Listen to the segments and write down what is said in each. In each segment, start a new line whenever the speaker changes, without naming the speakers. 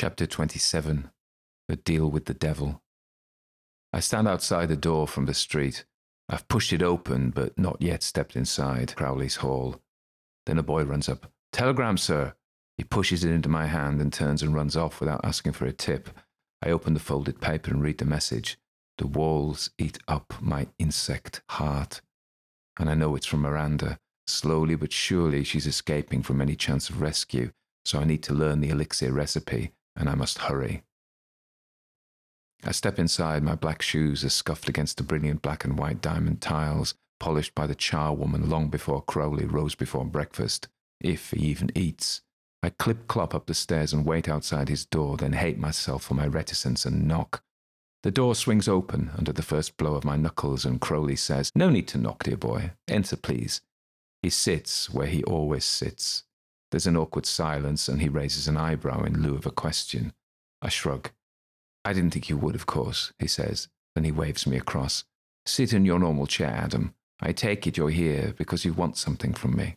Chapter 27 The Deal with the Devil. I stand outside the door from the street. I've pushed it open, but not yet stepped inside Crowley's hall. Then a boy runs up. Telegram, sir. He pushes it into my hand and turns and runs off without asking for a tip. I open the folded paper and read the message. The walls eat up my insect heart. And I know it's from Miranda. Slowly but surely, she's escaping from any chance of rescue, so I need to learn the elixir recipe and I must hurry. I step inside, my black shoes are scuffed against the brilliant black and white diamond tiles, polished by the charwoman long before Crowley rose before breakfast, if he even eats. I clip clop up the stairs and wait outside his door, then hate myself for my reticence and knock. The door swings open under the first blow of my knuckles, and Crowley says, No need to knock, dear boy. Enter, please. He sits where he always sits, there's an awkward silence, and he raises an eyebrow in lieu of a question. I shrug. I didn't think you would, of course, he says. Then he waves me across. Sit in your normal chair, Adam. I take it you're here because you want something from me.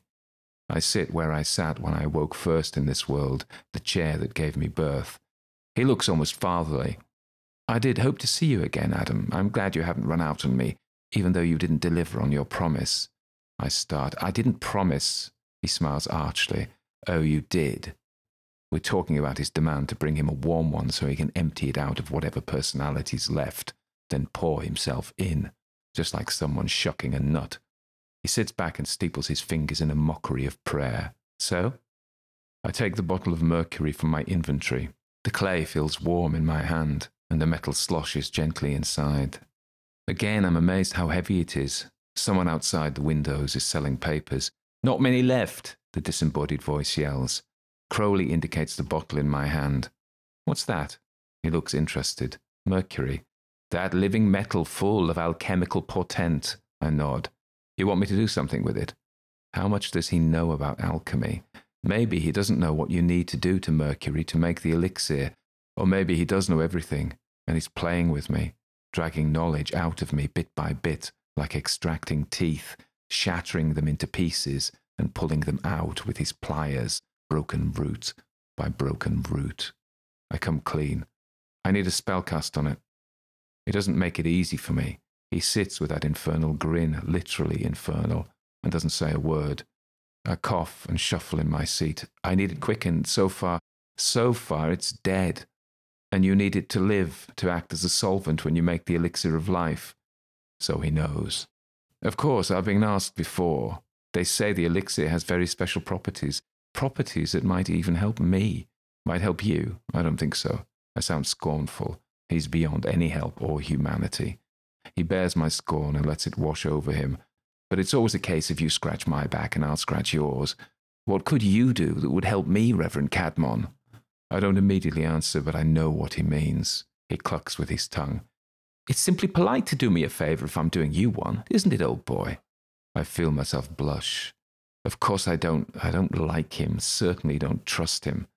I sit where I sat when I woke first in this world, the chair that gave me birth. He looks almost fatherly. I did hope to see you again, Adam. I'm glad you haven't run out on me, even though you didn't deliver on your promise. I start. I didn't promise. He smiles archly. Oh, you did. We're talking about his demand to bring him a warm one so he can empty it out of whatever personality's left, then pour himself in, just like someone shucking a nut. He sits back and steeples his fingers in a mockery of prayer. So? I take the bottle of mercury from my inventory. The clay feels warm in my hand, and the metal sloshes gently inside. Again, I'm amazed how heavy it is. Someone outside the windows is selling papers. Not many left, the disembodied voice yells. Crowley indicates the bottle in my hand. What's that? He looks interested. Mercury. That living metal full of alchemical portent. I nod. You want me to do something with it? How much does he know about alchemy? Maybe he doesn't know what you need to do to mercury to make the elixir, or maybe he does know everything, and he's playing with me, dragging knowledge out of me bit by bit, like extracting teeth, shattering them into pieces, and pulling them out with his pliers, broken root by broken root. I come clean. I need a spell cast on it. It doesn't make it easy for me. He sits with that infernal grin, literally infernal, and doesn't say a word. I cough and shuffle in my seat. I need it quickened. So far, so far, it's dead. And you need it to live, to act as a solvent when you make the elixir of life. So he knows. Of course, I've been asked before, they say the elixir has very special properties, properties that might even help me, might help you. I don't think so. I sound scornful. He's beyond any help or humanity. He bears my scorn and lets it wash over him. But it's always a case of you scratch my back and I'll scratch yours. What could you do that would help me, Reverend Cadmon? I don't immediately answer, but I know what he means. He clucks with his tongue. It's simply polite to do me a favor if I'm doing you one, isn't it, old boy? I feel myself blush. Of course I don't I don't like him, certainly don't trust him,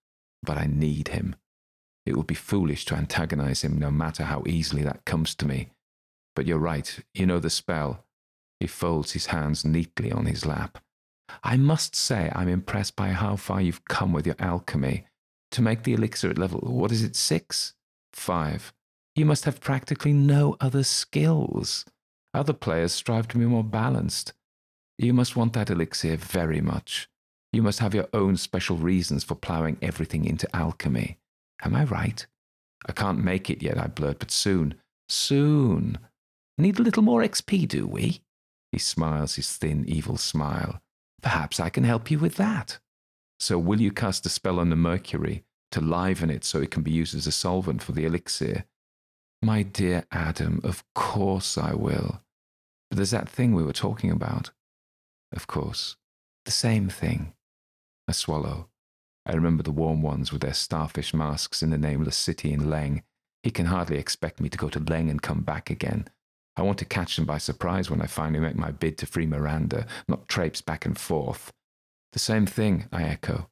but I need him. It would be foolish to antagonize him no matter how easily that comes to me. But you're right, you know the spell. He folds his hands neatly on his lap. I must say I'm impressed by how far you've come with your alchemy. To make the elixir at level, what is it, six? Five. You must have practically no other skills. Other players strive to be more balanced. You must want that elixir very much. You must have your own special reasons for ploughing everything into alchemy. Am I right? I can't make it yet, I blurt, but soon, soon. Need a little more XP, do we? He smiles his thin, evil smile. Perhaps I can help you with that. So, will you cast a spell on the mercury to liven it so it can be used as a solvent for the elixir? My dear Adam, of course I will. But there's that thing we were talking about of course. The same thing. A swallow. I remember the warm ones with their starfish masks in the nameless city in Leng. He can hardly expect me to go to Leng and come back again. I want to catch them by surprise when I finally make my bid to free Miranda, not traipse back and forth. The same thing, I echo.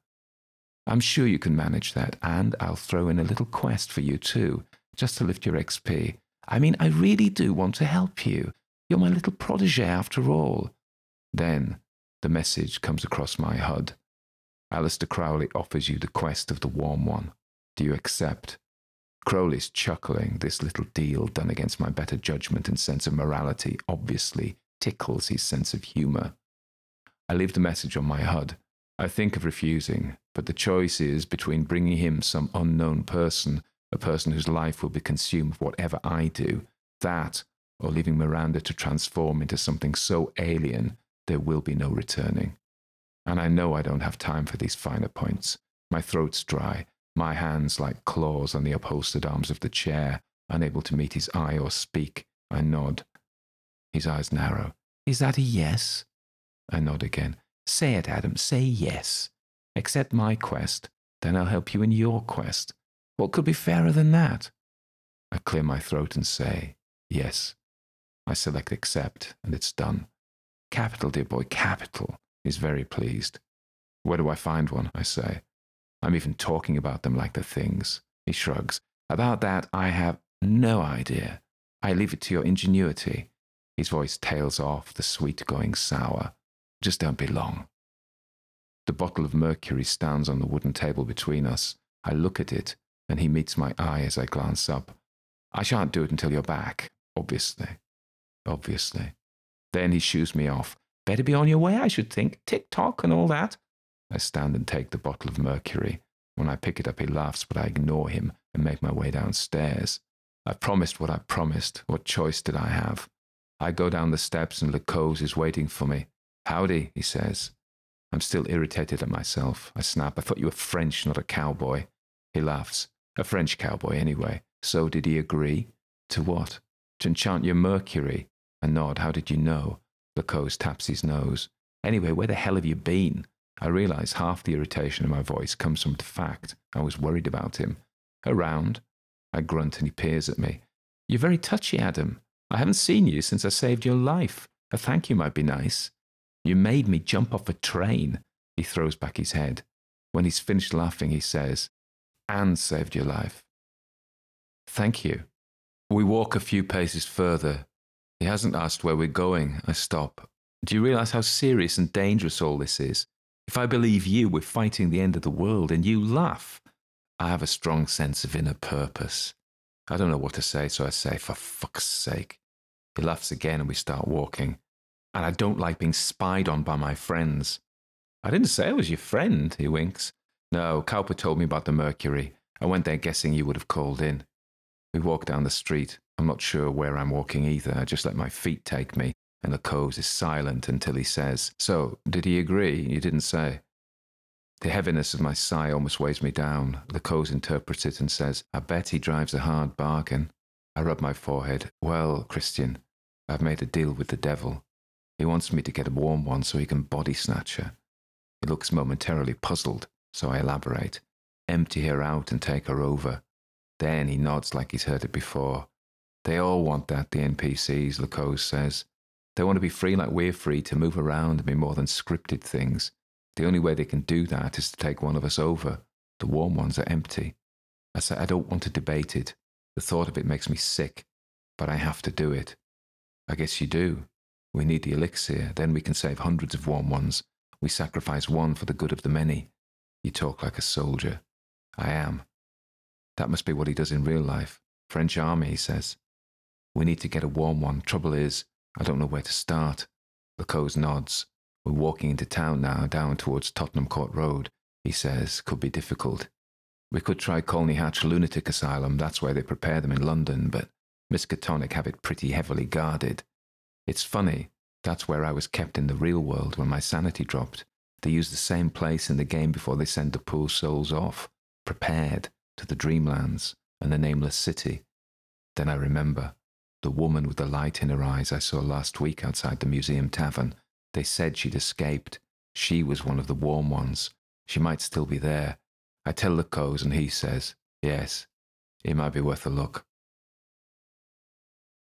I'm sure you can manage that, and I'll throw in a little quest for you too, just to lift your XP. I mean, I really do want to help you. You're my little protege after all. Then the message comes across my HUD. Aleister Crowley offers you the quest of the Warm One. Do you accept? Crowley's chuckling. This little deal done against my better judgment and sense of morality obviously tickles his sense of humour. I leave the message on my HUD. I think of refusing, but the choice is between bringing him some unknown person, a person whose life will be consumed whatever I do, that, or leaving Miranda to transform into something so alien there will be no returning. And I know I don't have time for these finer points. My throat's dry, my hands like claws on the upholstered arms of the chair, unable to meet his eye or speak. I nod. His eyes narrow. Is that a yes? I nod again. Say it, Adam. Say yes. Accept my quest, then I'll help you in your quest. What could be fairer than that? I clear my throat and say, Yes. I select accept, and it's done. Capital, dear boy, capital. He's very pleased. Where do I find one? I say. I'm even talking about them like the things. He shrugs. About that, I have no idea. I leave it to your ingenuity. His voice tails off, the sweet going sour. Just don't be long. The bottle of mercury stands on the wooden table between us. I look at it, and he meets my eye as I glance up. I shan't do it until you're back, obviously. Obviously. Then he shoos me off. Better be on your way, I should think. Tick tock and all that. I stand and take the bottle of mercury. When I pick it up, he laughs, but I ignore him and make my way downstairs. I promised what I promised. What choice did I have? I go down the steps and Lecose is waiting for me. Howdy, he says. I'm still irritated at myself. I snap. I thought you were French, not a cowboy. He laughs. A French cowboy, anyway. So did he agree? To what? To enchant your mercury? I nod. How did you know? Lecose taps his nose. Anyway, where the hell have you been? I realize half the irritation in my voice comes from the fact I was worried about him. Around. I grunt and he peers at me. You're very touchy, Adam. I haven't seen you since I saved your life. A thank you might be nice. You made me jump off a train. He throws back his head. When he's finished laughing, he says, and saved your life. Thank you. We walk a few paces further. He hasn't asked where we're going. I stop. Do you realize how serious and dangerous all this is? If I believe you, we're fighting the end of the world, and you laugh. I have a strong sense of inner purpose. I don't know what to say, so I say, for fuck's sake. He laughs again, and we start walking. And I don't like being spied on by my friends. I didn't say I was your friend, he winks. No, Cowper told me about the mercury. I went there guessing you would have called in. We walk down the street. I'm not sure where I'm walking either. I just let my feet take me and Lecose is silent until he says, So, did he agree? You didn't say. The heaviness of my sigh almost weighs me down. Lecose interprets it and says, I bet he drives a hard bargain. I rub my forehead. Well, Christian, I've made a deal with the devil. He wants me to get a warm one so he can body snatch her. He looks momentarily puzzled, so I elaborate. Empty her out and take her over. Then he nods like he's heard it before. They all want that, the NPCs, Lecose says. They want to be free like we're free to move around and be more than scripted things. The only way they can do that is to take one of us over. The warm ones are empty. I say I don't want to debate it. The thought of it makes me sick, but I have to do it. I guess you do. We need the elixir, then we can save hundreds of warm ones. We sacrifice one for the good of the many. You talk like a soldier. I am. That must be what he does in real life. French army, he says. We need to get a warm one. Trouble is, I don't know where to start. Lecose nods. We're walking into town now, down towards Tottenham Court Road. He says, could be difficult. We could try Colney Hatch Lunatic Asylum, that's where they prepare them in London, but Miskatonic have it pretty heavily guarded. It's funny, that's where I was kept in the real world when my sanity dropped. They use the same place in the game before they send the poor souls off, prepared, to the dreamlands and the nameless city. Then I remember the woman with the light in her eyes I saw last week outside the museum tavern. They said she'd escaped. She was one of the warm ones. She might still be there. I tell Lecose, and he says, yes, it might be worth a look.